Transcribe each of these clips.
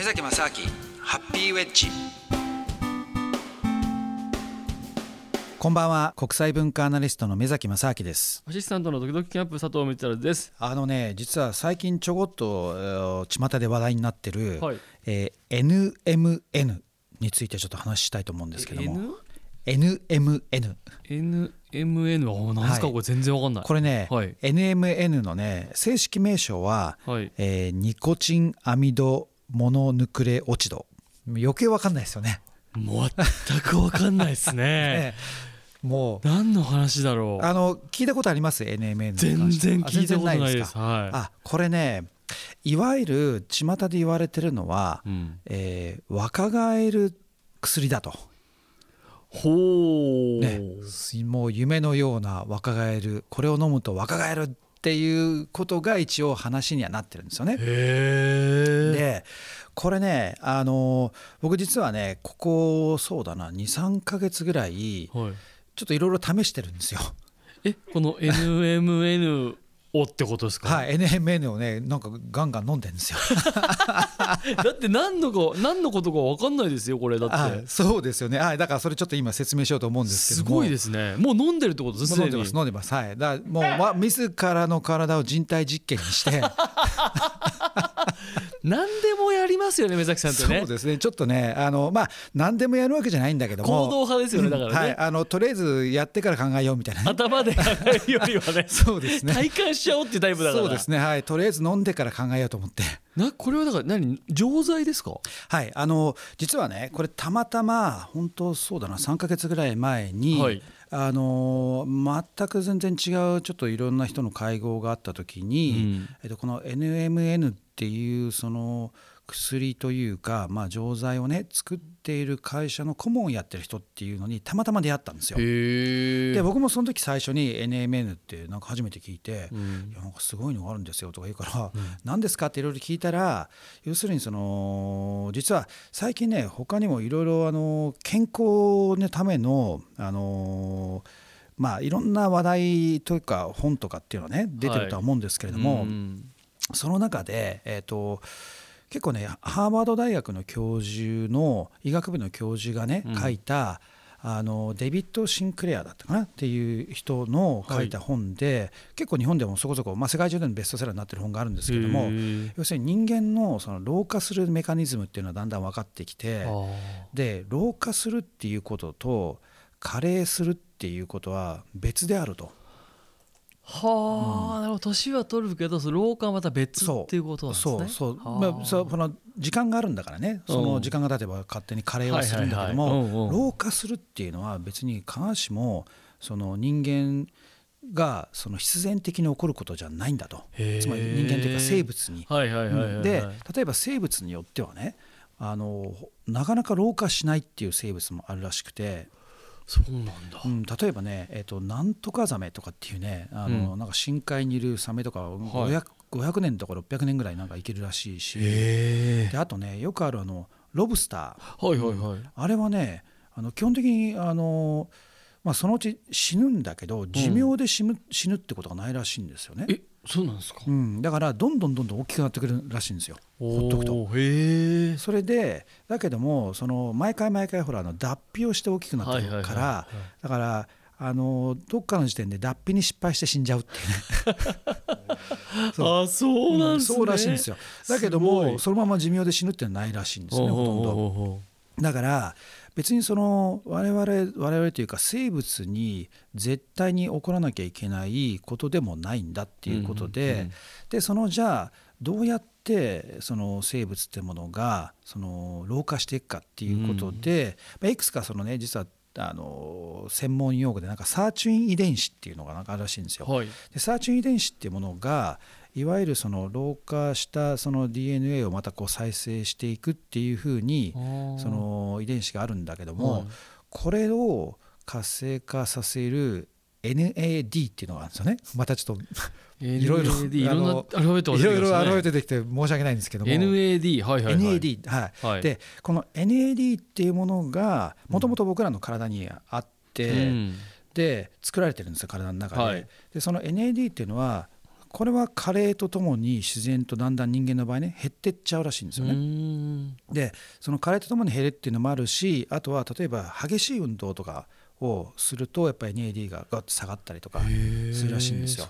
目崎正明ハッピーウェッジ。こんばんは。国際文化アナリストの目崎正明です。アシスタントのドキドキキャンプ佐藤光太です。あのね実は最近ちょこっと巷で話題になってる、はい、えー、NMN についてちょっと話したいと思うんですけども。NMN NMN は何ですか、はい、これ全然わかんない。これね、はい、NMN のね正式名称は、はい、えー、ニコチンアミドモノヌクレオチド余計わかんないですよね。全くわかんないですね。ね。もう。何の話だろう。あの聞いたことあります？NMN 全然聞いたことないです。はい、あこれねいわゆる巷で言われてるのは、うん、えー、若返る薬だと。ほう、ね、もう夢のような若返る。これを飲むと若返るっていうことが一応話にはなってるんですよね。でこれねあの僕実はねここそうだな23か月ぐらい、はいちょっといろいろ試してるんですよ。えこの NMN をってことですか？はい NMN をねなんかガンガン飲んでるんですよ。だって何のか何のことか分かんないですよこれだって。そうですよね。あだからそれちょっと今説明しようと思うんですけどすごいですね。もう飲んでるってことですね飲んでます飲んでます。はい。だもう、ま、自らの体を人体実験にして何でもやりますよね目崎さんってね。そうですね。ちょっとねあのまあ何でもやるわけじゃないんだけども。行動派ですよねだからね、はい、あのとりあえずやってから考えようみたいな、ね、頭で考えるよりはね。そうですね。体感しちゃおうっていうタイプだから。そうですね。はい。とりあえず飲んでから考えようと思って。なこれはだから何？錠剤ですか？はい。あの実はねこれたまたま本当そうだな3か月ぐらい前に、はい。あの全く全然違うちょっといろんな人の会合があった時に、うん、えっと、この NMN っていうその薬というか、まあ、錠剤をね作っている会社の顧問をやってる人っていうのにたまたま出会ったんですよ。で僕もその時最初に NMN ってなんか初めて聞いて「うん、いやなんかすごいのがあるんですよ」とか言うから「うん、何ですか?」っていろいろ聞いたら要するにその実は最近ね他にもいろいろ健康のためのあのまあいろんな話題というか本とかっていうのはね出てるとは思うんですけれども、はい、その中でえっ、ー、と結構ねハーバード大学の教授の医学部の教授がね、書いたあのデビッド・シンクレアだったかなっていう人の書いた本で、はい、結構日本でもそこそこ、まあ、世界中でのベストセラーになってる本があるんですけども要するに人間のその老化するメカニズムっていうのはだんだん分かってきてで老化するっていうことと加齢するっていうことは別であると。はあ、うん、なるほど。年は取るけど老化はまた別っていうことなんですね。そう。そう。まあ、その時間があるんだからね。その時間が経てば勝手に加齢はするんだけども老化するっていうのは別に必ずしもその人間がその必然的に起こることじゃないんだと。つまり人間というか生物に。で例えば生物によってはねあのなかなか老化しないっていう生物もあるらしくてそうなんだ、うん、例えばね、えーと、なんとかザメとかっていうねあの、うん、なんか深海にいるサメとか 500,、はい、500年とか600年ぐらいなんかいけるらしいし。であとねよくあるあのロブスター、はいはいはい、あれはねあの基本的にあの、まあ、そのうち死ぬんだけど寿命で死ぬ,、死ぬってことがないらしいんですよね。えそうなんですか、うん、だからどんどんどんどん大きくなってくるらしいんですよ。ほっとくと。へそれでだけどもその毎回毎回ほらあの脱皮をして大きくなってくるから、だからあのどっかの時点で脱皮に失敗して死んじゃうっていうね。あそうなんですね、そうらしいんですよ。だけどもそのまま寿命で死ぬっていうのはないらしいんですねほとんど。だから別にその我々我々というか生物に絶対に起こらなきゃいけないことでもないんだっていうことで、うんうん、でそのじゃあどうやってその生物ってものがその老化していくかっていうことで、うん、いくつかそのね実はあの専門用語でなんかサーチュイン遺伝子っていうのがなんかあるらしいんですよ。はい、でサーチュイン遺伝子っていうものがいわゆるその老化したその DNA をまたこう再生していくっていうふうにその遺伝子があるんだけども、これを活性化させる NAD っていうのがあるんですよね。またちょっといろいろいろんなアルファベットいろいろアルファベットできて申し訳ないんですけども。NAD はいはい、はい、NAD はい、はい、でこの NAD っていうものがもともと僕らの体にあって、うん、で作られてるんですよ体の中で。はい、でその NAD っていうのはこれは加齢とともに自然とだんだん人間の場合ね減ってっちゃうらしいんですよね。でその加齢とともに減るっていうのもあるしあとは例えば激しい運動とかをするとやっぱり NAD がガッと下がったりとかするらしいんですよ。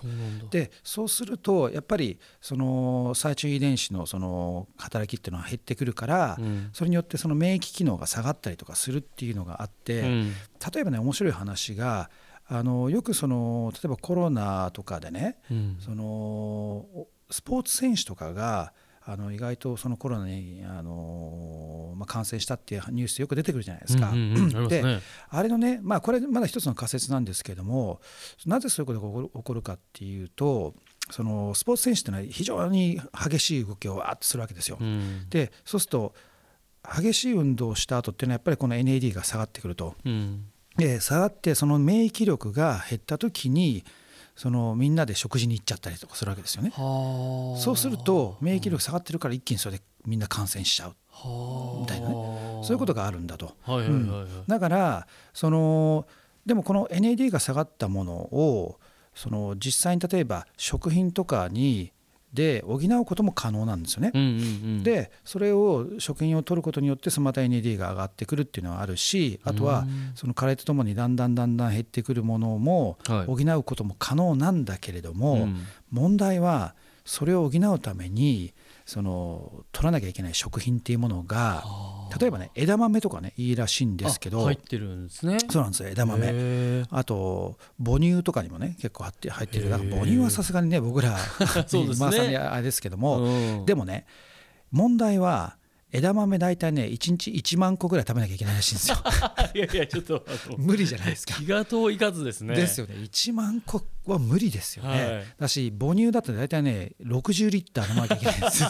でそうするとやっぱりその細虫遺伝子のその働きっていうのは減ってくるから、うん、それによってその免疫機能が下がったりとかするっていうのがあって、うん、例えばね面白い話があのよくその例えばコロナとかでね、うん、そのスポーツ選手とかがあの意外とそのコロナにあの、まあ、感染したっていうニュースよく出てくるじゃないですか。であれのね、まあ、これまだ一つの仮説なんですけれどもなぜそういうことが起こるかっていうとそのスポーツ選手ってのは非常に激しい動きをわーっとするわけですよ。うん、でそうすると激しい運動をした後っていうのはやっぱりこの NAD が下がってくると。うん、で下がってその免疫力が減った時にそのみんなで食事に行っちゃったりとかするわけですよね。そうすると免疫力下がってるから一気にそれでみんな感染しちゃうみたいなね。そういうことがあるんだと。だからそのでもこの NAD が下がったものをその実際に例えば食品とかにで補うことも可能なんですよね。うんうんうん、でそれを食品を取ることによってそのまた NAD が上がってくるっていうのはあるしあとはその加齢とともにだんだんだんだん減ってくるものも補うことも可能なんだけれども、はい、問題はそれを補うためにその取らなきゃいけない食品っていうものが例えばね枝豆とかねいいらしいんですけど入ってるんですね。そうなんですよ枝豆。あと母乳とかにもね結構入って入ってる。だから母乳はさすがにね僕ら そうです、ね、まあさにあれですけども、うん、でもね問題は枝豆大体ね1日1万個ぐらい食べなきゃいけないらしいんですよ。いやいやちょっと。無理じゃないですか。気が遠い数ですね。ですよね。1万個は無理ですよね、はい、だし母乳だと大体ね60リッター飲まなきゃいけないんですよ。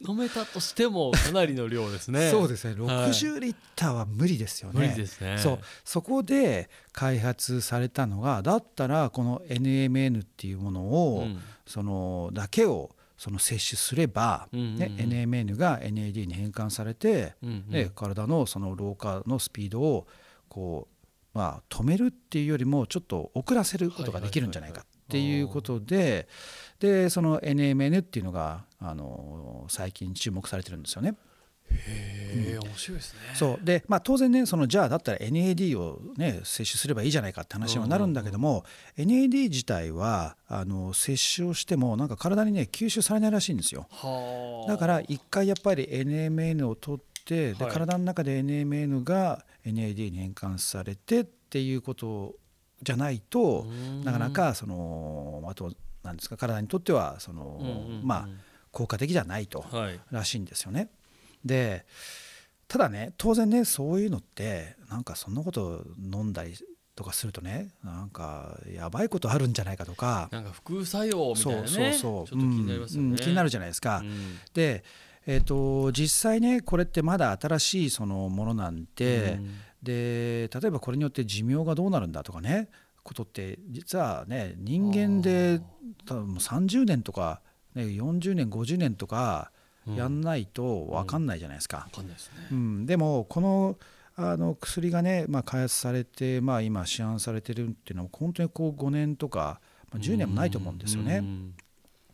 飲めたとしてもかなりの量ですね。そうですね。60リッターは無理ですよね、はい、無理ですね。そう。そこで開発されたのがだったらこの NMN っていうものを、うん、そのだけをその摂取すれば、ね NMN が NAD に変換されて、ね、体のその老化のスピードをこう、まあ、止めるっていうよりもちょっと遅らせることができるんじゃないかっていうことででその NMN っていうのがあの最近注目されてるんですよね。へえ、面白いですね。そうで、まあ、当然ねそのじゃあだったら NAD を、ね、摂取すればいいじゃないかって話になるんだけども、うんうんうん、NAD 自体はあの摂取をしてもなんか体にね吸収されないらしいんですよ。だから一回やっぱり NMN を取ってで、体の中で NMN が NAD に変換されてっていうことじゃないとなかなかそのあとなんですか体にとってはその、うんうんうん、まあ効果的じゃないと、はい、らしいんですよね。でただね当然ねそういうのってなんかそんなこと飲んだりとかするとねなんかやばいことあるんじゃないかとかなんか副作用みたいなねそうそうそうちょっと気になりますよね、うん、気になるじゃないですか。うん、でえーと、実際ねこれってまだ新しいそのものなんで、うん、で例えばこれによって寿命がどうなるんだとかねことって実はね人間で多分30年とか、ね、40年50年とかやんないと分かんないじゃないですか。うん、でもこのあの薬がね、まあ、開発されて、まあ、今市販されてるっていうのは本当にこう5年とか、まあ、10年もないと思うんですよね。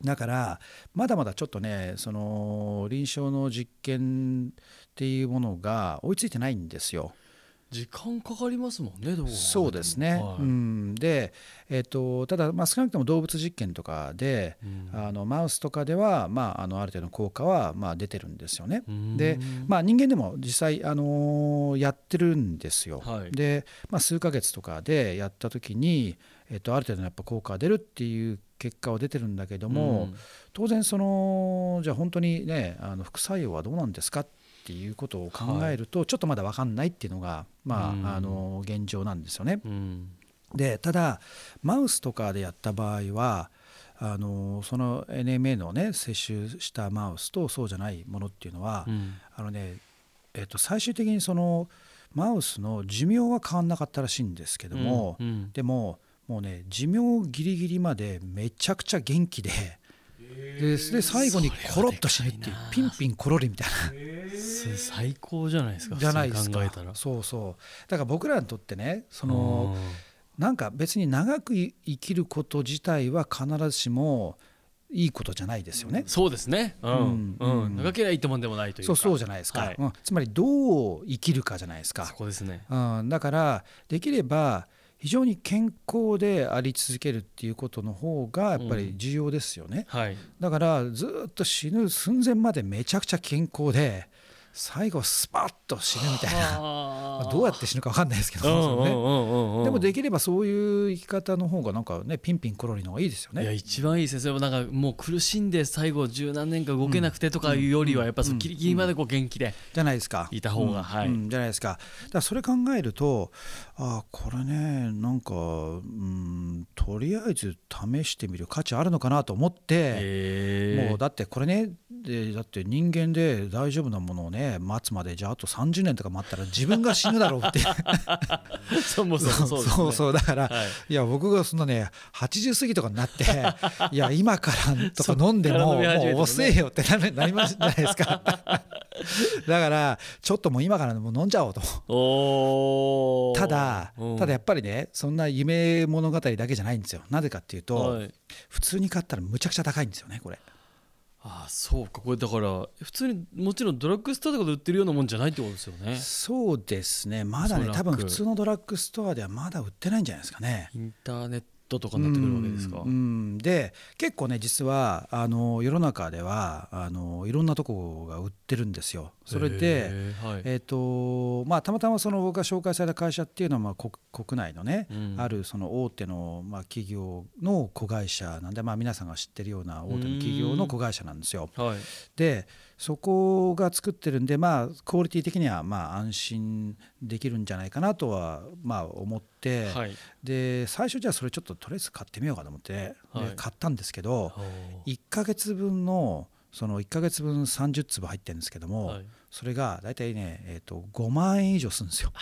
だからまだまだちょっとねその臨床の実験っていうものが追いついてないんですよ。時間かかりますもんねそうですね、はい、うん、で、えーと、ただ、まあ、少なくとも動物実験とかで、うん、あのマウスとかでは、まあ、あのある程度の効果は、まあ、出てるんですよね。で、まあ、人間でも実際、あのー、やってるんですよ。はい、で、まあ、数ヶ月とかでやった時に、えーと、ある程度のやっぱ効果が出るっていう結果は出てるんだけども、うん、当然そのじゃあ本当にねあの副作用はどうなんですかっっていうことを考えると、ちょっとまだ分かんないっていうのが、まあ、あの現状なんですよね。でただマウスとかでやった場合はあのその NMA をね接種したマウスとそうじゃないものっていうのは、うん、あのねえっと、最終的にそのマウスの寿命は変わんなかったらしいんですけども、うん。うん、でももうね寿命ギリギリまでめちゃくちゃ元気ででで最後にコロッと死ぬっていうピンピンコロリみたいな。最高じゃないですかじゃないですか。そうそう。だから僕らにとってねそのなんか別に長く生きること自体は必ずしもいいことじゃないですよね。そうですね。うん、うん、長ければいいってもんでもないというそうそうじゃないですか、はい、うん。つまりどう生きるかじゃないですか。そこですね。うん、だからできれば非常に健康であり続けるっていうことの方がやっぱり重要ですよね。うんはい、だからずっと死ぬ寸前までめちゃくちゃ健康で。最後スパッと死ぬみたいな、まあ、どうやって死ぬか分かんないですけど、ね、でもできればそういう生き方の方がなんかねピンピンコロリの方がいいですよね。いや一番いい先生もなんかもう苦しんで最後十何年間動けなくてとかいうよりはやっぱそのギリギリまでこう元気でじゃないですか。いた方が、はい、じゃないですか。だからそれ考えるとあこれねなんかうんとりあえず試してみる価値あるのかなと思ってもうだってこれねでだって人間で大丈夫なものをね待つまでじゃああと30年とか待ったら自分が死ぬだろうってそもそもそう、ね、そうそうだから、はい、いや僕がそんなね80過ぎとかになって いや今からとか飲んでももう遅えよってなりますじゃないですかだからちょっともう今からもう飲んじゃおうと。ただただやっぱりねそんな夢物語だけじゃないんですよ。なぜかっていうと、はい、普通に買ったらむちゃくちゃ高いんですよねこれ。ああそうか。これだから普通にもちろんドラッグストアとかで売ってるようなもんじゃないってことですよね。そうですね。まだね多分普通のドラッグストアではまだ売ってないんじゃないですかね。インターネットとかになってくるわけですか？うん、で結構ね実はあの世の中ではあのいろんなとこが売ってるんですよ。それで、はい、えーとまあ、たまたまその僕が紹介された会社っていうのは、まあ、国内のね、うん、あるその大手の、まあ、企業の子会社なんで、まあ、皆さんが知ってるような大手の企業の子会社なんですよ。はい、でそこが作ってるんで、まあ、クオリティ的にはまあ安心できるんじゃないかなとはまあ思って、はい、で最初じゃあそれちょっととりあえず買ってみようかと思って、はい、買ったんですけど1か月分のその1か月分30粒入ってるんですけども、はい、それが大体ね、えー、と5万円以上するんですよ。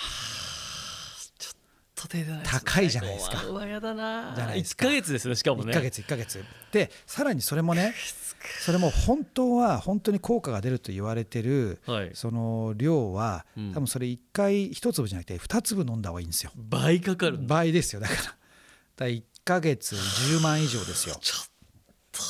とない、高いじゃないですか。うわやだな。じゃないですか。1ヶ月ですねしかもね。1ヶ月1ヶ月。でさらにそれもねそれも本当は本当に効果が出ると言われてる、はい、その量は、うん、多分それ1回1粒じゃなくて2粒飲んだ方がいいんですよ。倍かかる。倍ですよだから。だ1ヶ月10万以上ですよ。ちょっと。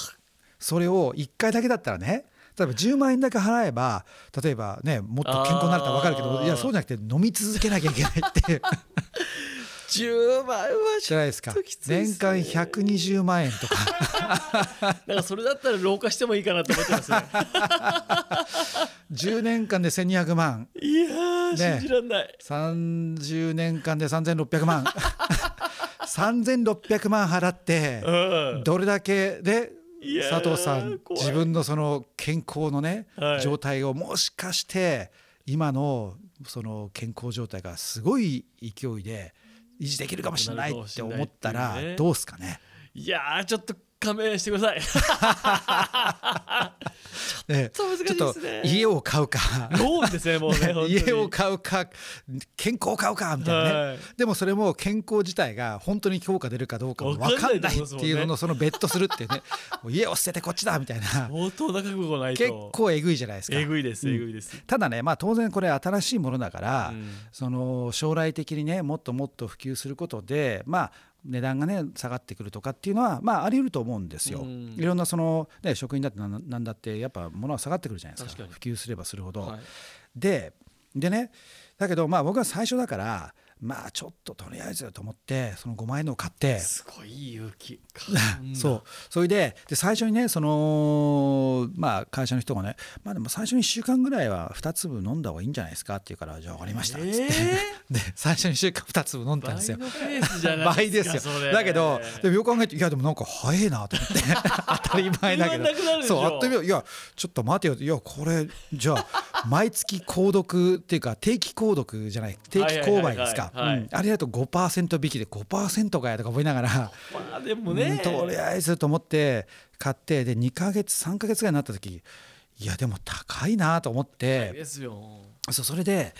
それを1回だけだったらね。例えば10万円だけ払えば例えばねもっと健康になると分かるけどいやそうじゃなくて飲み続けなきゃいけないって 10万はじゃないですか年間120万円とか。だからそれだったら老化してもいいかなと思ってますね。10年間で1200万。いや、ね、信じらんない。30年間で3600万。3600万払って、うん、どれだけで佐藤さん自分のその健康のね、はい、状態をもしかして今のその健康状態がすごい勢いで維持できるかもしれないって思ったらどうすかね。いやちょっと加盟してください。ね、ちょっと家を買うか。ローンですねもうね 家を買うか健康を買うかみたいなね、はい、でもそれも健康自体が本当に評価出るかどうかも分かんないっていうののそのベットするっていうね。家を捨ててこっちだみたいな。相当な覚悟ないと。結構えぐいじゃないですか。えぐいですえぐいです、うん、ただねまあ当然これ新しいものだから、うん、その将来的にねもっともっと普及することでまあ値段がね下がってくるとかっていうのはまああり得ると思うんですよ。いろんなその、ね、食品だってなんだってやっぱ物は下がってくるじゃないですか普及すればするほど。はい、ででねだけどまあ僕は最初だからまあちょっととりあえずと思ってその5万円のを買って。すごい勇気。そう。それでで最初にねそのまあ会社の人がねまあでも最初に1週間ぐらいは2粒飲んだ方がいいんじゃないですかって言うからじゃあ分かりましたっつって、えー、で最初に1週間2粒飲んだんですよ。倍ですよ。だけどでもよく考えていやでもなんか早いなと思って。当たり前だけど。そうあってみよう。いやちょっと待てよ。いやこれじゃあ毎月購読っていうか定期購読じゃない定期購買ですかはい、うん、あれだと5%引きで5%かやとか思いながら、まあ、でもね、とりあえずと思って買ってで2か月3か月ぐらいになった時いやでも高いなと思って。そうそれで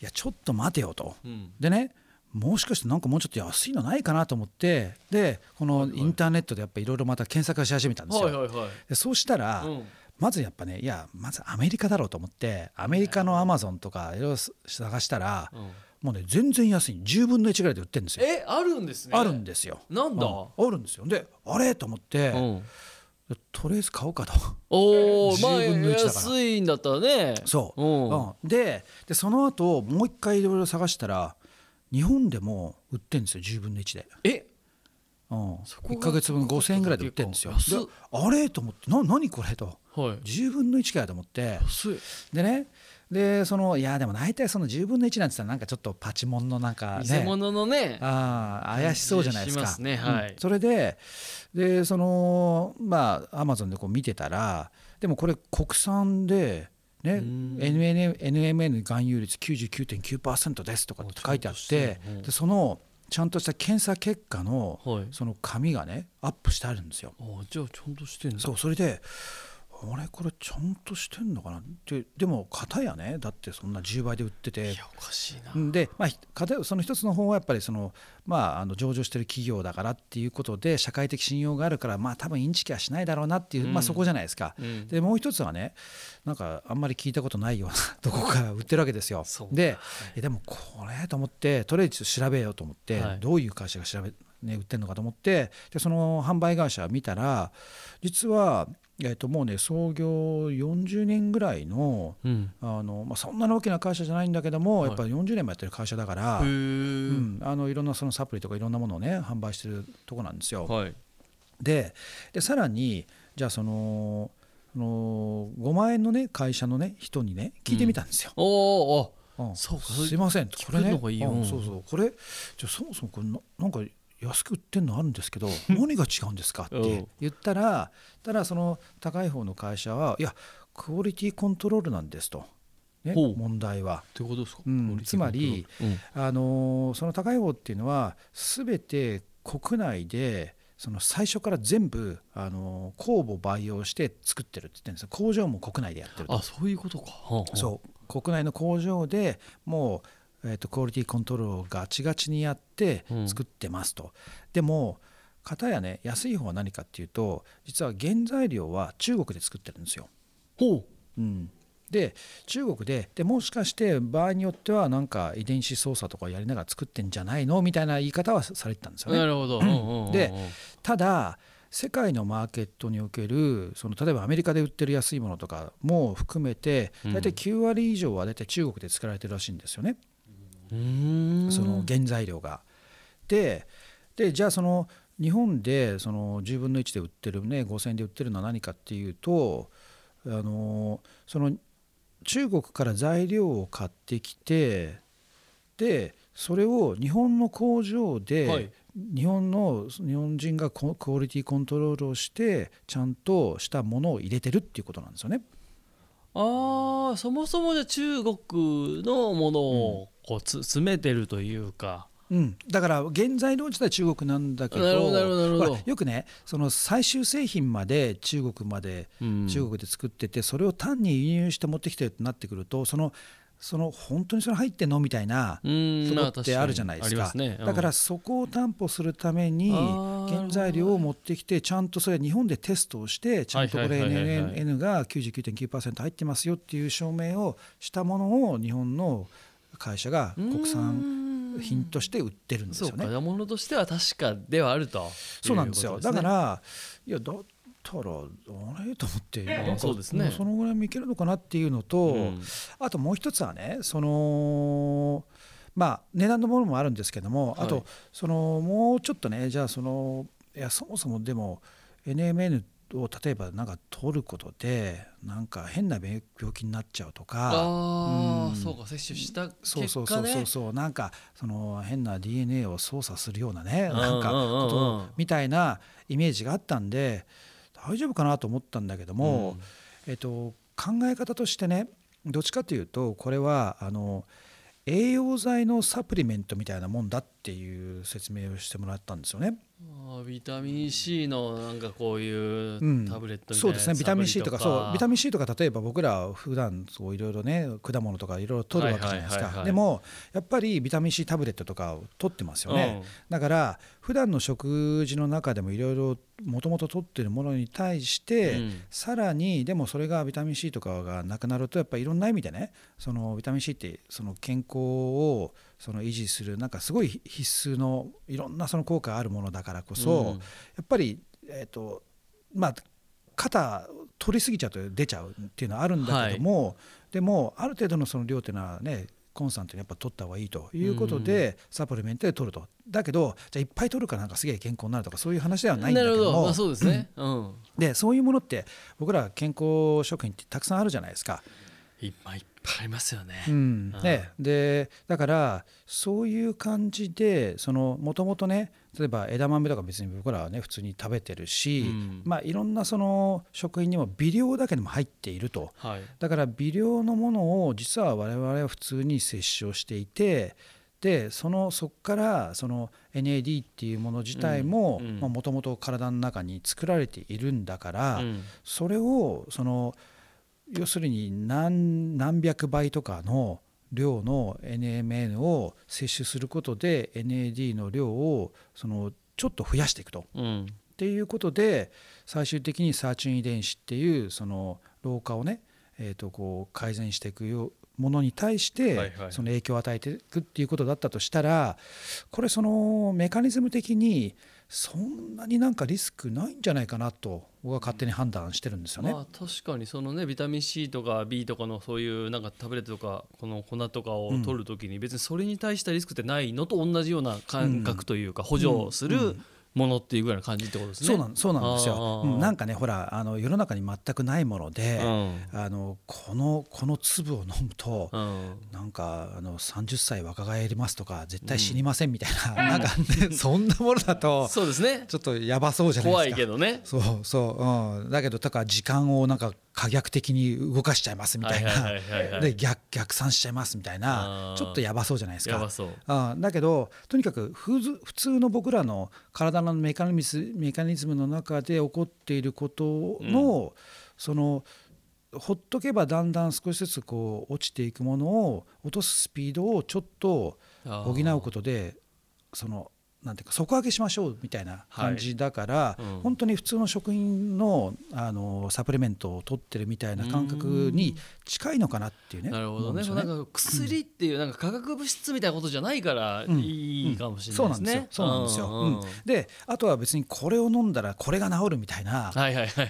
いやちょっと待てよと、うん、でねもしかしてなんかもうちょっと安いのないかなと思ってでこのインターネットでやっぱいろいろまた検索し始めたんですよ。はいはいはい、でそうしたら、うん。まずやっぱねいやまずアメリカだろうと思ってアメリカのアマゾンとかいろいろ探したら、もうね全然安い。10分の1ぐらいで売ってるんですよ。えあるんですね。あるんですよ。なんだ、うん。あるんですよ。であれ？と思って、うん。とりあえず買おうかと。おおまあ10分の1だから。安いんだったらね。そう、うん。うん。ででその後もう一回いろいろ探したら日本でも売ってるんですよ。10分の1で、え？うん、こが1か月分5000円ぐらいで売ってるんですよ。あれ？と思ってな何これ？と。はい。10分の1かよと思って。安い。でねでそのいやでも大体その10分の1なんて言ったらなんかちょっとパチモンのなんかね。偽物のね。ああ怪しそうじゃないですか。すねはい。うん。それででそのまあアマゾンでこう見てたらでもこれ国産で。ね、NN NMN 含有率99.9%ですとかって書いてあってでそのちゃんとした検査結果のはい。その紙がねアップしてあるんですよ。あじゃあちゃんとしてんだ。そうそれであれこれちゃんとしてんのかな？ってでも片やね。だってそんな10倍で売ってて。いやおかしいな。で、まあ、ひ片やその一つの方はやっぱりその、まあ、あの上場してる企業だからっていうことで社会的信用があるから、まあ、多分インチキはしないだろうなっていう、うん。まあ、そこじゃないですか。うん。でもう一つはねなんかあんまり聞いたことないような とこから売ってるわけですよ。でえでもこれと思ってとりあえず調べようと思って、はい。どういう会社が調べ、ね、売ってるのかと思ってでその販売会社見たら実は、えっともうね創業40年ぐらいのうん。あの、まあ、そんなに大きな会社じゃないんだけども、はい。やっぱり40年もやってる会社だから、うん、あのいろんなそのサプリとかいろんなものをね販売してるとこなんですよ。はい。ででさらにじゃあそのその5万円のね会社のね人にね聞いてみたんですよ。おおうん。そうかすいません。聞これね。そうそう。これじゃあそもそもこれななんか安く売ってるのあるんですけど何が違うんですかっうん。て言ったらただその高い方の会社はいやクオリティコントロールなんですと、ね問題は。ってことですか、うん。つまりコントロール。あのーその高い方っていうのは全て国内でその最初から全部、あのー酵母培養して作ってるって言ってるんですよ。工場も国内でやってると。うんあそういうことか、はあはあ。そう。国内の工場でもう、えー、とクオリティコントロールをガチガチにやってうん。作ってますと、でも片やね安い方は何かっていうと実は原材料は中国で作ってるんですよ。ほう。ん、で中国ででもしかして場合によってはなんか遺伝子操作とかやりながら作ってんじゃないの？みたいな言い方はされてたんですよね。うなるほど、うんうんうんでただ世界のマーケットにおけるその例えばアメリカで売ってる安いものとかも含めて大体9割以上は大体中国で作られてるらしいんですよね、うーんその原材料が。ででじゃあその日本でその10分の1で売ってるね5000円で売ってるのは何かっていうとあのその中国から材料を買ってきてでそれを日本の工場で、はい日本の日本人がコクオリティコントロールをしてちゃんとしたものを入れてるっていうことなんですよね。ああそもそもじゃあ中国のものをこうつ詰めてるというか、うん、だから原材料自体中国なんだけどどよくねその最終製品まで中国までうん。中国で作っててそれを単に輸入して持ってきてるってなってくるとそのその本当にそれ入ってんの？みたいなうんとってあるじゃないですか,、だからそこを担保するために原材料を持ってきてちゃんとそれ日本でテストをしてちゃんとこれ NNN が99.9%入ってますよっていう証明をしたものを日本の会社が国産品として売ってるんですそうよね。かものとしては確かではあるとそうなん。ですよだからいやだったらあれ？と思って。んなんかそうですね。もそのぐらいもいけるのかなっていうのと、うん。あともう一つはねそのまあ値段のものもあるんですけども、はい。あとそのもうちょっとねじゃあそのいやそもそもでも NMN を例えばなんか取ることでなんか変な病気になっちゃうとか。ああ、うん。そうか摂取した結そうそう果ねそうそうそうなんかその変な DNA を操作するようなねうん。なんかことみたいなイメージがあったんで大丈夫かなと思ったんだけども、えっと、考え方としてねどっちかというとこれはあの栄養剤のサプリメントみたいなもんだっていう説明をしてもらったんですよね。ビタミン C のなんかこういううん。タブレットみたいなそうですね。ビタミン C とかそう。ビタミミン C とか例えば僕ら普段そういろいろね果物とかいろいろ取るわけじゃないですか。でもやっぱりビタミン C タブレットとかを取ってますよね、だから普段の食事の中でもいろいろもともと取ってるものに対して、うん、さらにでもそれがビタミン C とかがなくなるとやっぱりいろんな意味でねそのビタミン C ってその健康をその維持するなんかすごい必須のいろんなその効果があるものだからこそ、うん、やっぱり、えーとまあ、肩取りすぎちゃうと出ちゃうっていうのはあるんだけども、はい、でもある程度のその量っていうのはねコンスタントにやっぱ取った方がいいということで、サプリメントで取ると。だけどじゃあいっぱい取るからなんかすげえ健康になるとかそういう話ではないんだけどもまあ、そうですね、うん、でそういうものって僕ら健康食品ってたくさんあるじゃないですか。いっぱいぱいありますよね。うん、ね。でだからそういう感じでもともとね例えば枝豆とか別に僕らはね普通に食べてるし、うん、まあいろんなその食品にも微量だけでも入っていると、はい、だから微量のものを実は我々は普通に摂取をしていてでそのそこからその NAD っていうもの自体ももともと体の中に作られているんだから、うん、それをその要するに何何百倍とかの量の NMN を摂取することで NAD の量をそのちょっと増やしていくと。うん、っていうことで最終的にサーチュイン遺伝子っていうその老化をね、えー、とこう改善していくよものに対してその影響を与えていくっていうことだったとしたらこれそのメカニズム的にそんなになんかリスクないんじゃないかなと僕は勝手に判断してるんですよね。まあ、確かにそのねビタミン C とか B とかのそういうなんかタブレットとかこの粉とかを取るときに別にそれに対したリスクってないのと同じような感覚というか補助するものっていうぐらいの感じってことですね。そうなんそうなんですよ。うん、なんかねほらあの世の中に全くないもので、うん、あのこのこの粒を飲むと、うん、なんかあの30歳若返りますとか絶対死にませんみたいな、なんか、ね、そんなものだとそうですね。ちょっとやばそうじゃないですか。怖いけどね。そうそう、うん、だけどだから時間をなんか可逆的に動かしちゃいますみたいな。で逆逆算しちゃいますみたいなちょっとやばそうじゃないですか。あだけどとにかく普通の僕らの体のメカニズメカニズムの中で起こっていることの、うん、そのほっとけばだんだん少しずつこう落ちていくものを落とすスピードをちょっと補うことでそのなんていうか底上げしましょうみたいな感じだから、はいうん、本当に普通の食品のあのサプリメントを取ってるみたいな感覚に近いのかなっていうね。なるほどね。ねなんか薬っていうなんか化学物質みたいなことじゃないからいいかもしれないですね。そうなんですよ。そうなんですよ。であとは別にこれを飲んだらこれが治るみたいな、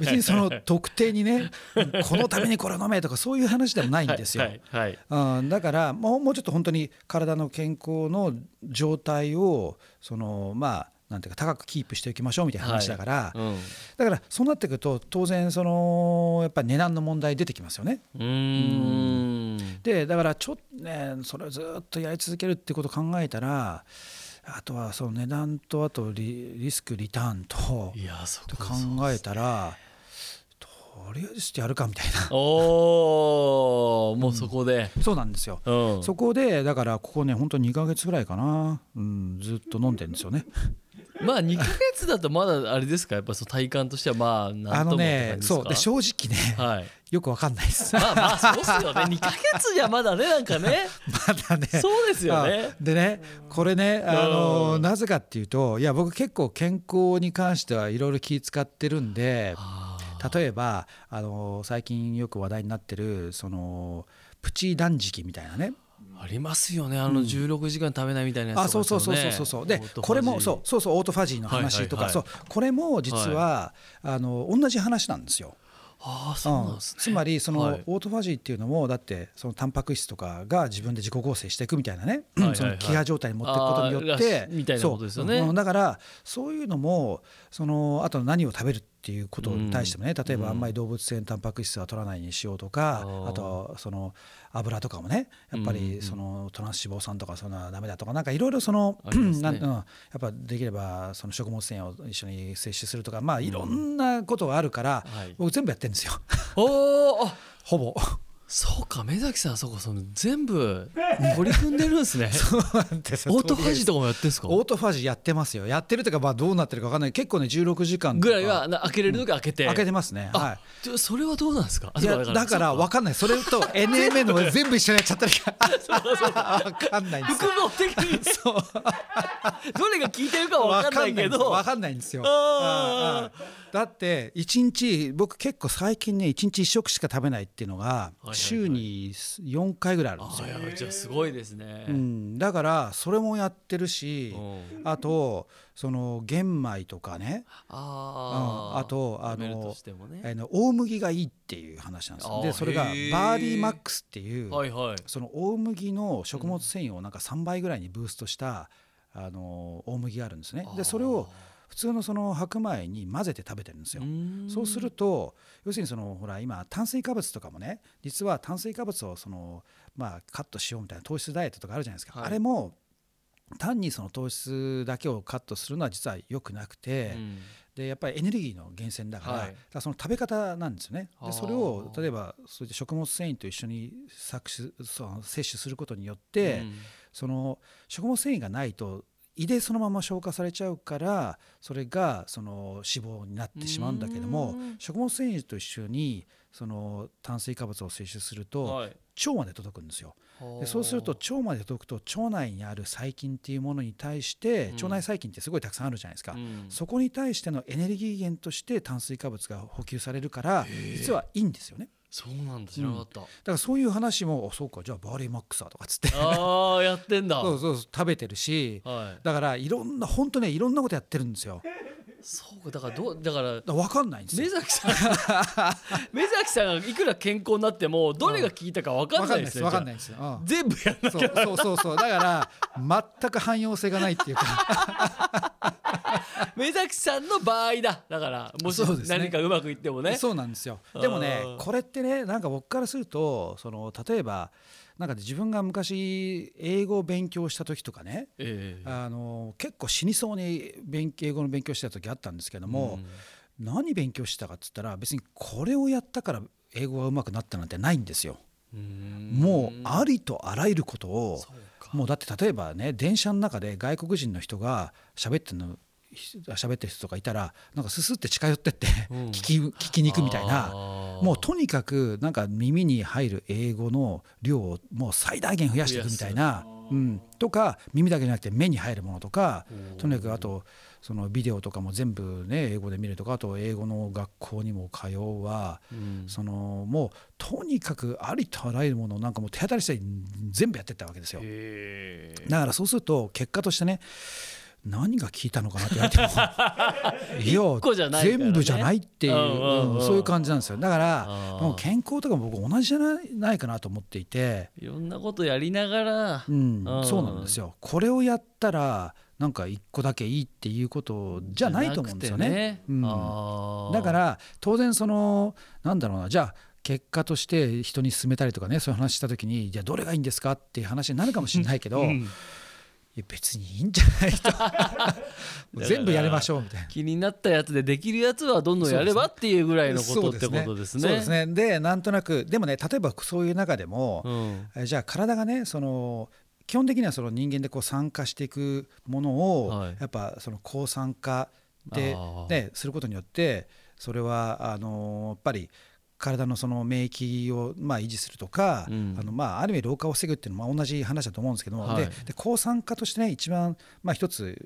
別にその特定にね このためにこれ飲めとかそういう話でもないんですよ。はいはいはい、だからもうもうちょっと本当に体の健康の状態をそのまあなんていうか高くキープしておきましょうみたいな話だから、はいうん、だからそうなってくると当然そのやっぱり値段の問題出てきますよね。うんでだからちょっとねそれをずっとやり続けるってことを考えたらあとはその値段とあとリリスクリターンと考えたら。とりあえずしてやるかみたいな。おおもうそこで、うん、そうなんですよ、うん、そこでだからここね本当2か月ぐらいかな、うん、ずっと飲んでるんですよね。まあ2か月だとまだあれですか？やっぱその体感としてはまああのねそう。で正直ね、はい、よくわかんないです。まあまあそうっすよね。2か月じゃまだねなんかね。まだね。そうですよね。でねこれねあのなぜかっていうといや僕結構健康に関してはいろいろ気使ってるんで、はあ例えばあの最近よく話題になってるそのプチ断食みたいなね。ありますよね。あの16時間食べないみたいなやつ、ね、あそうそうそうそうそう。でこれもそうそうそうオートファジーの話とか、そう。これも実は、あの同じ話なんですよ。あそうなんですね、つまりそのオートファジーっていうのもだってそのタンパク質とかが自分で自己合成していくみたいなね、その飢餓状態に持っていくことによって。みたいなことですよね。だからそういうのもそのあと何を食べるっていうことに対してもね例えばあんまり動物性タンパク質は取らないにしようとかあとその油とかもねやっぱりそのトランス脂肪酸とかそんなダメだとかなんかいろいろその、やっぱできればその食物繊維を一緒に摂取するとかまあいろんなことがあるから、僕全部やってるんですよ。ほぼ。そうか目崎さんそこその全部 取り組んでるんですね。そうなんですよ。オートファジーとかもやってんですか？オートファジーやってますよ。やってるというかまあどうなってるか分かんない。結構ね16時間ぐらいはな開けれる時開けて、開けてますね。あはい。それはどうなんですか？あいやだから分かんない。それと NMN の全部一緒にやっちゃったり。分かんないんですよ。的に。そう。どれが効いてるかは分かんないけど。分かんないんですよ。あー。うんうんだって1日僕結構最近ね1日1食しか食べないっていうのが週に4回ぐらいあるんですよ、じゃあすごいですね、うん、だからそれもやってるしうん。あとその玄米とかね。あー。うん。あとあの大麦がいいっていう話なんですよ。でそれがバへー。ーリーマックスっていうはいはい。その大麦の食物繊維をなんか3倍ぐらいにブーストしたあの大麦があるんですね。でそれを普通のその白米に混ぜて食べてるんですよ。そうすると要するにそのほら今炭水化物とかもね実は炭水化物をそのまあカットしようみたいな糖質ダイエットとかあるじゃないですか、はい。あれも単にその糖質だけをカットするのは実は良くなくて、うん。でやっぱりエネルギーの源泉だから,、はい。だからその食べ方なんですよね。でそれを例えばそういった食物繊維と一緒に搾取その摂取することによって、うん。その食物繊維がないと胃でそのまま消化されちゃうからそれがその脂肪になってしまうんだけどもうん食物繊維と一緒にその炭水化物を摂取するとはい腸まで届くんですよ。でそうすると腸まで届くと腸内にある細菌っていうものに対してうん腸内細菌ってすごいたくさんあるじゃないですか。うんそこに対してのエネルギー源として炭水化物が補給されるから実はいいんですよね。そうなんだ知らなかった、だからそういう話もあそうかじゃあバーリーマックスだとかっつって。ああやってんだ。そうそうそう食べてるしはい。だからいろんな本当ねいろんなことやってるんですよ。そうかだからどうだから分かんないんですよ。目崎さん 目崎さんがいくら健康になってもどれが効いたか分かんないですね分かんないです分かんないです。よ、あ全部やんなうんそうそうそうそう。だから全く汎用性がないっていうか 目崎さんの場合だ。だからもしそうですね。何かうまくいってもね。そうなんですよ。でもねこれってねなんか僕からするとその例えばなんか自分が昔英語を勉強した時とかねええ。あの結構死にそうに勉英語の勉強してた時あったんですけども、何勉強してたかっつったら別にこれをやったから英語が上手くなったなんてないんですよ。うん。もうありとあらゆることをもうだって例えばね電車の中で外国人の人が喋ってるの喋ってる人とかいたらなんかススって近寄ってってうん。聞き聞きに行くみたいな。もうとにかくなんか耳に入る英語の量をもう最大限増やしていくみたいな、うん、とか耳だけじゃなくて目に入るものとかとにかくあとそのビデオとかも全部ね英語で見るとかあと英語の学校にも通うはうん。そのもうとにかくありとあらゆるものをなんかもう手当たり次第全部やってったわけですよ。だからそうすると結果としてね何が効いたのかなって言われても いやね。全部じゃないっていう、うんうんうん。うんそういう感じなんですよ。だからもう健康とかも僕同じじゃないないかなと思っていて、いろんなことやりながら。うんうん。そうなんですよ。これをやったらなんか一個だけいいっていうことじゃないと思うんですよね。じゃなくてうん。だから当然そのなんだろうなじゃあ結果として人に勧めたりとかねそういう話した時にじゃあどれがいいんですかっていう話になるかもしれないけど、うんいや別にいいんじゃないと。全部やりましょうみたいな。気になったやつでできるやつはどんどんやればっていうぐらいのことってことですね。そうですね。でなんとなくでもね例えばそういう中でも、うん。えじゃあ体がねその基本的にはその人間でこう酸化していくものを、はい。やっぱその抗酸化でね、することによってそれはあのやっぱり体のその免疫をまあ維持するとか、うんあのまあある意味老化を防ぐっていうのはまあ同じ話だと思うんですけども、はいでで抗酸化としてね一番まあ一つ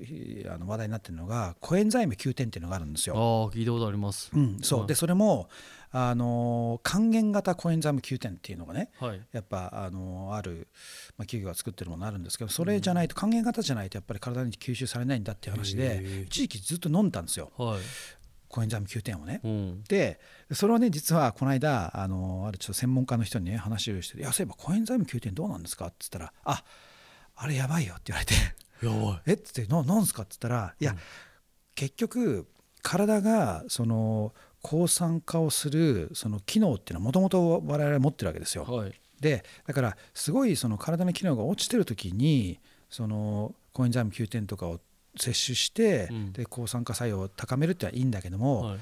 あの話題になってるのがコエンザイム Q10 っていうのがあるんですああよ。聞いたことあります。うん、そう、はいでそれもあの還元型コエンザイム Q10 っていうのがねはい。やっぱあのある、まあ、企業が作ってるものあるんですけどそれじゃないと還元型じゃないとやっぱり体に吸収されないんだっていう話へでー一時期ずっと飲んだんですよはい。コエンザイム Q10 をね。うん。でそれをね実はこの間あのあるちょっと専門家の人にね話をしてて「いやそういえばコエンザイム Q10 どうなんですか?」って言ったら「ああれやばいよ」って言われてやばい。「え？っ?」つって「ななんすか?」って言ったら「いや、結局体がその抗酸化をするその機能っていうのはもともと我々は持ってるわけですよ。はい。でだからすごいその体の機能が落ちてる時にそのコエンザイム Q10 とかを摂取して、うん。で抗酸化作用を高めるってのはいいんだけども、はい。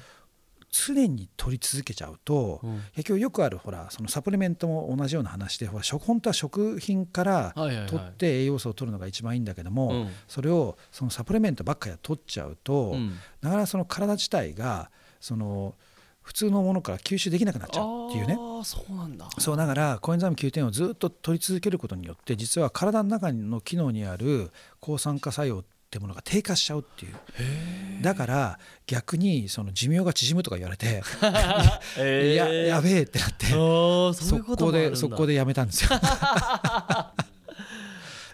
常に取り続けちゃうと、うん、結局よくあるほらそのサプリメントも同じような話でほら本当は食品から取って栄養素を取るのが一番いいんだけども、はいはいはい、それをそのサプリメントばっかり取っちゃうと、うん、なかなかその体自体がその普通のものから吸収できなくなっちゃうっていうね。そうなんだ。そうだからコエンザイム Q10 をずっと取り続けることによって実は体の中の機能にある抗酸化作用ってものが低下しちゃうっていう。だから逆にその寿命が縮むとか言われて いややべえってなって速攻で速攻でやめたんですよ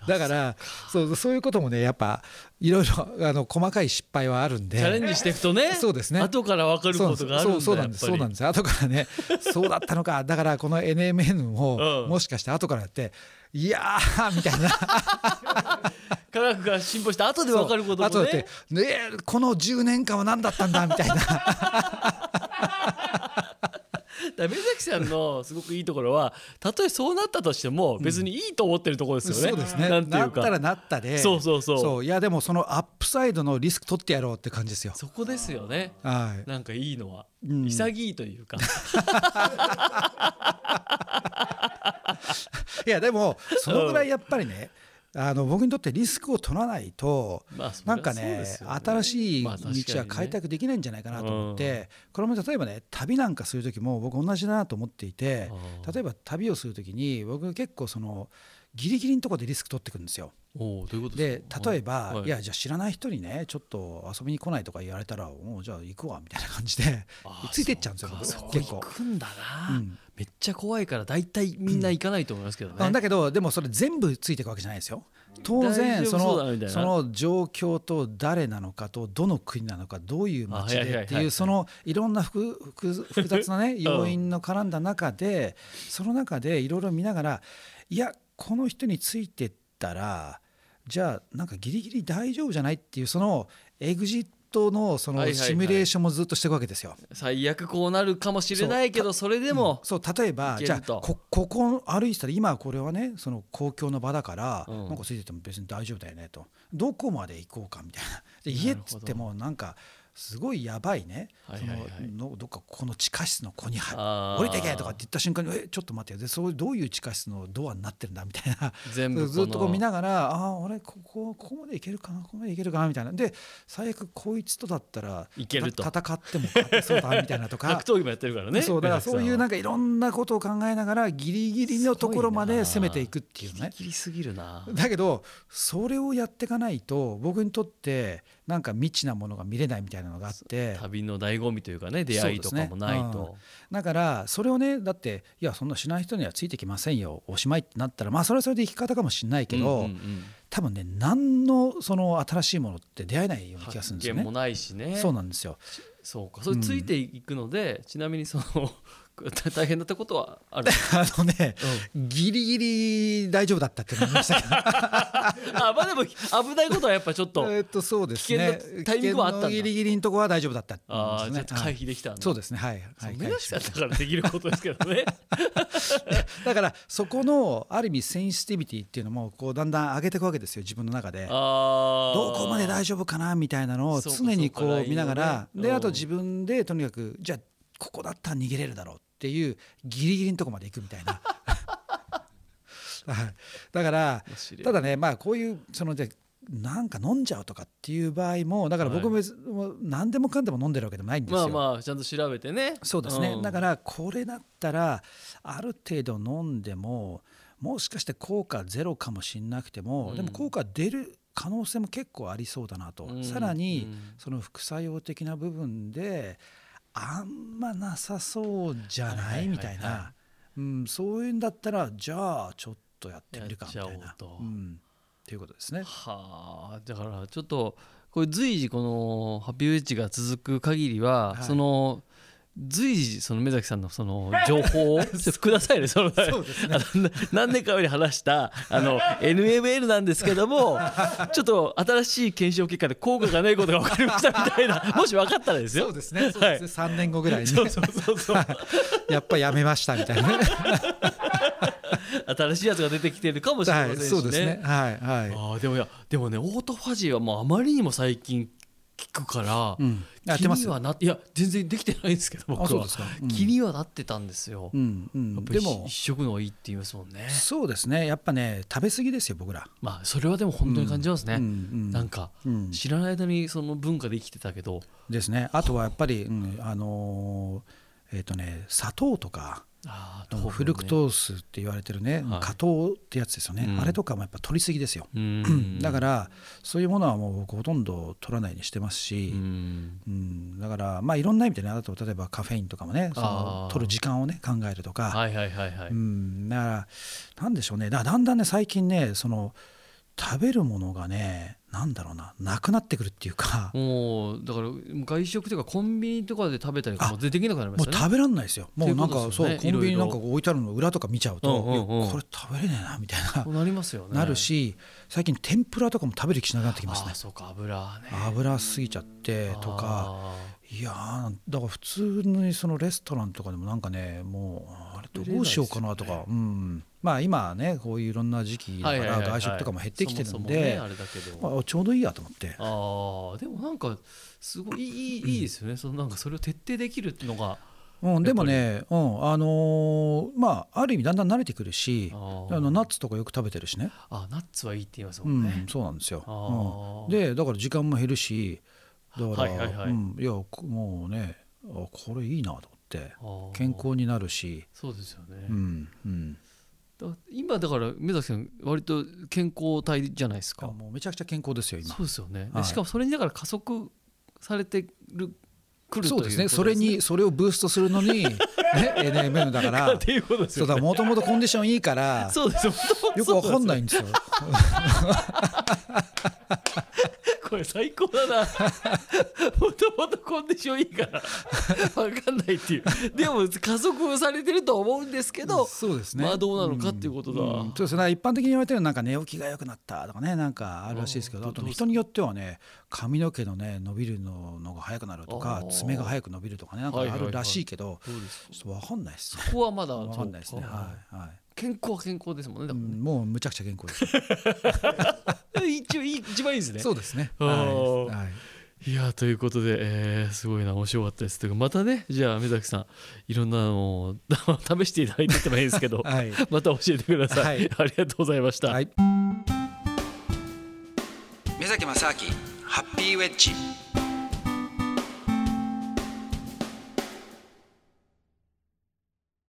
だからそうそういうこともねやっぱいろいろあの細かい失敗はあるんで。チャレンジしていくとねそうですね。後から分かることがあるんだそうなんです。そうなんです。後からねそうだったのか。だからこの NMN も、もしかして後からやっていやみたいな。科学が進歩した後で分かることもね。後でねこの10年間は何だったんだみたいなだ目崎さんのすごくいいところはたとえそうなったとしても別にいいと思ってるところですよね。うん、そうですね。なんていうか。なったらなったでそうそう。そう。いやでもそのアップサイドのリスク取ってやろうって感じですよ。そこですよね、はい、なんかいいのは、うん、潔いというか。いやでもそのぐらいやっぱりね、うんあの僕にとってリスクを取らないと、まあ、なんかね、ね、新しい道は開拓できないんじゃないかなと思って、まあね、これも例えばね旅なんかする時も僕同じだなと思っていて例えば旅をする時に僕結構そのギリギリのところでリスク取ってくるんですよ。で例えば、はい、いやじゃあ知らない人にねちょっと遊びに来ないとか言われたらもうじゃあ行くわみたいな感じでついてっちゃうんですよ結構。行くんだな、うん、めっちゃ怖いから大体みんな行かないと思いますけどね。うん、だけどでもそれ全部ついていくわけじゃないですよ。当然そのその状況と誰なのかとどの国なのかどういう街でっていうそのいろんな複雑なね 要因の絡んだ中でその中でいろいろ見ながらいやこの人についてったらじゃあなんかギリギリ大丈夫じゃないっていうそのエグジットのそのシミュレーションもずっとしていくわけですよ。最悪こうなるかもしれないけどそれでも、そう例えばじゃあこここ歩いてたら今これはねその公共の場だから、なんかついてても別に大丈夫だよねと。どこまで行こうかみたいな。で家っつってもなんかすごいやばいね、はいはいはい、そのどっかこの地下室の子に降りてけとかって言った瞬間にえちょっと待ってよ。でそうどういう地下室のドアになってるんだみたいな。全部 ずっとこう見ながらああ俺ここここまでいけるかな？ここまでいけるかな？みたいな。で最悪こいつとだったらいけると。戦っても勝てそうだみたいなとか。格闘技もやってるからね。そうだからそういうなんかいろんなことを考えながらギリギリのところまで攻めていくっていうね。すぎるな。だけどそれをやっていかないと僕にとってなんか未知なものが見れないみたいなのがあって。旅の醍醐味というかね出会いとかもないと、ねうん、だからそれをねだっていやそんなしない人にはついてきませんよ。おしまいってなったらまあそれはそれで生き方かもしれないけど、うんうんうん、多分ね何のその新しいものって出会えないような気がするんですよね。もないしね。そうなんですよ。そうか。それついていくので、うん、ちなみにその 大変だったことはある。あのね、うん、ギリギリ大丈夫だったって思いましたけど。あまあでも危ないことはやっぱちょっとえっとそうですね。タイミングはあったギリギリのところは大丈夫だった、ね、ああじゃあ回避できたんだ、そうですね。はい、はい、目指したからできることですけどね。だからそこのある意味センシティビティっていうのもこうだんだん上げていくわけですよ自分の中で。どこまで大丈夫かなみたいなのを常にこう見ながら。であと自分でとにかくじゃあここだったら逃げれるだろうっていうギリギリのとこまで行くみたいな。だからただねまあこういうそのでなんか飲んじゃうとかっていう場合もだから僕も何でもかんでも飲んでるわけでもないんですよ。まあまあちゃんと調べてね。そうですね、うん、だからこれだったらある程度飲んでももしかして効果ゼロかもしれなくても、うん、でも効果出る可能性も結構ありそうだなと、うん、さらにその副作用的な部分であんまなさそうじゃない、みたいな、うん、そういうんだったらじゃあちょっとやってみるかみたいな。うん、っていうことですね。はあ。だからちょっとこれ随時このハッピーウェッジが続く限りは、はい、その随時その目崎さんのその情報を くださいねそのそうですね。何年か前に話したあの NML なんですけども ちょっと新しい検証結果で効果がないことが分かりましたみたいな もし分かったらですよ。そうですねそうですね、3年後ぐらいに。そうそうそうそう。やっぱやめましたみたいな。新しいやつが出てきてるかもしれませんしね、はい、そうですね。はいはい。あでもいやでもねオートファジーはもうあまりにも最近くから、うん、やっ気てますにはないや全然できてないんですけど僕は。うん。気にはなってたんですよ、うんうん。でも。一食のいいって言いますもんね。そうですね。やっぱね食べ過ぎですよ僕ら、まあそれはでも本当に感じますね、うんうん。なんかうん。知らない間にその文化で生きてたけど。ですね。あとはやっぱり、うん、あのーえっ、とね砂糖とかああのフルクトースって言われてるね、はい。果糖ってやつですよね、うん。あれとかもやっぱ取りすぎですよ、うん。だからそういうものはもう僕ほとんど取らないにしてますし、うん。うん。だからまあいろんな意味でねあと例えばカフェインとかもねその取る時間をね考えるとか、はいはいはいはい、うん。だからなんでしょうね。だだんだんね最近ねその食べるものがねなんだろうななくなってくるっていうか、もうだから外食というかコンビニとかで食べたりとかもうできなくなりましたね。もう食べらんないですよ。もうなんかそうコンビニなんか置いてあるの裏とか見ちゃうと、うんうんこれ食べれねえなみたいな。なりますよね。なるし最近天ぷらとかも食べる気しなくなってきますね。そうか油ね。油すぎちゃってとか。あいやーだから普通にそのレストランとかでもなんかねもうあれどうしようかなとか、うん、まあ今ねこういういろんな時期ーだから外食とかも減ってきてるんでちょうどいいやと思って。ああでもなんかすごいいいいいですよね、そのなんかそれを徹底できるっていうのが。うん、でもね、うんあのーまあある意味だんだん慣れてくるしああのナッツとかよく食べてるしね、あナッツはいいって言いますうんもんね、そうなんですよ、うん、でだから時間も減るしだから、はいはいはい。うん、いやこもうねあこれいいなと思って。健康になるし、そうですよね、うんうん、だ今だから目崎さん割と健康体じゃないですか。あもうめちゃくちゃ健康ですよ今。そうですよね、ではい。しかもそれにだから加速されてるそうですね。ことそれにそれをブーストするのに、ね、NMN だから。っていうことですそうだもともとコンディションいいから。そうです。よよくわかんないいんですよ。これ最高だな。もともとコンディションいいから。分かんないっていう。でも加速されてると思うんですけどそうですね。まあどうなのかっていうことだ。ん。ん。そうですね。一般的に言われてるなんか寝起きが良くなったとかねなんかあるらしいですけど、ああとね人によってはね髪の毛のね伸びるののが早くなるとか爪が早く伸びるとかねなんかあるらしいけど、どうです。かちょっとわかんないです。ここはまだわかんないですね。はい。はい。健康は健康ですもんねだうからねんもうむちゃくちゃ健康です。一応いい一番いいですねそうですね。はいはい。いやーということで、えーすごいな面白かったですというかまたねじゃあ目崎さんいろんなのを 試していただいてってもいいんですけど、はいまた教えてください、はいありがとうございました、はい。目崎正明ハッピーウェッジ。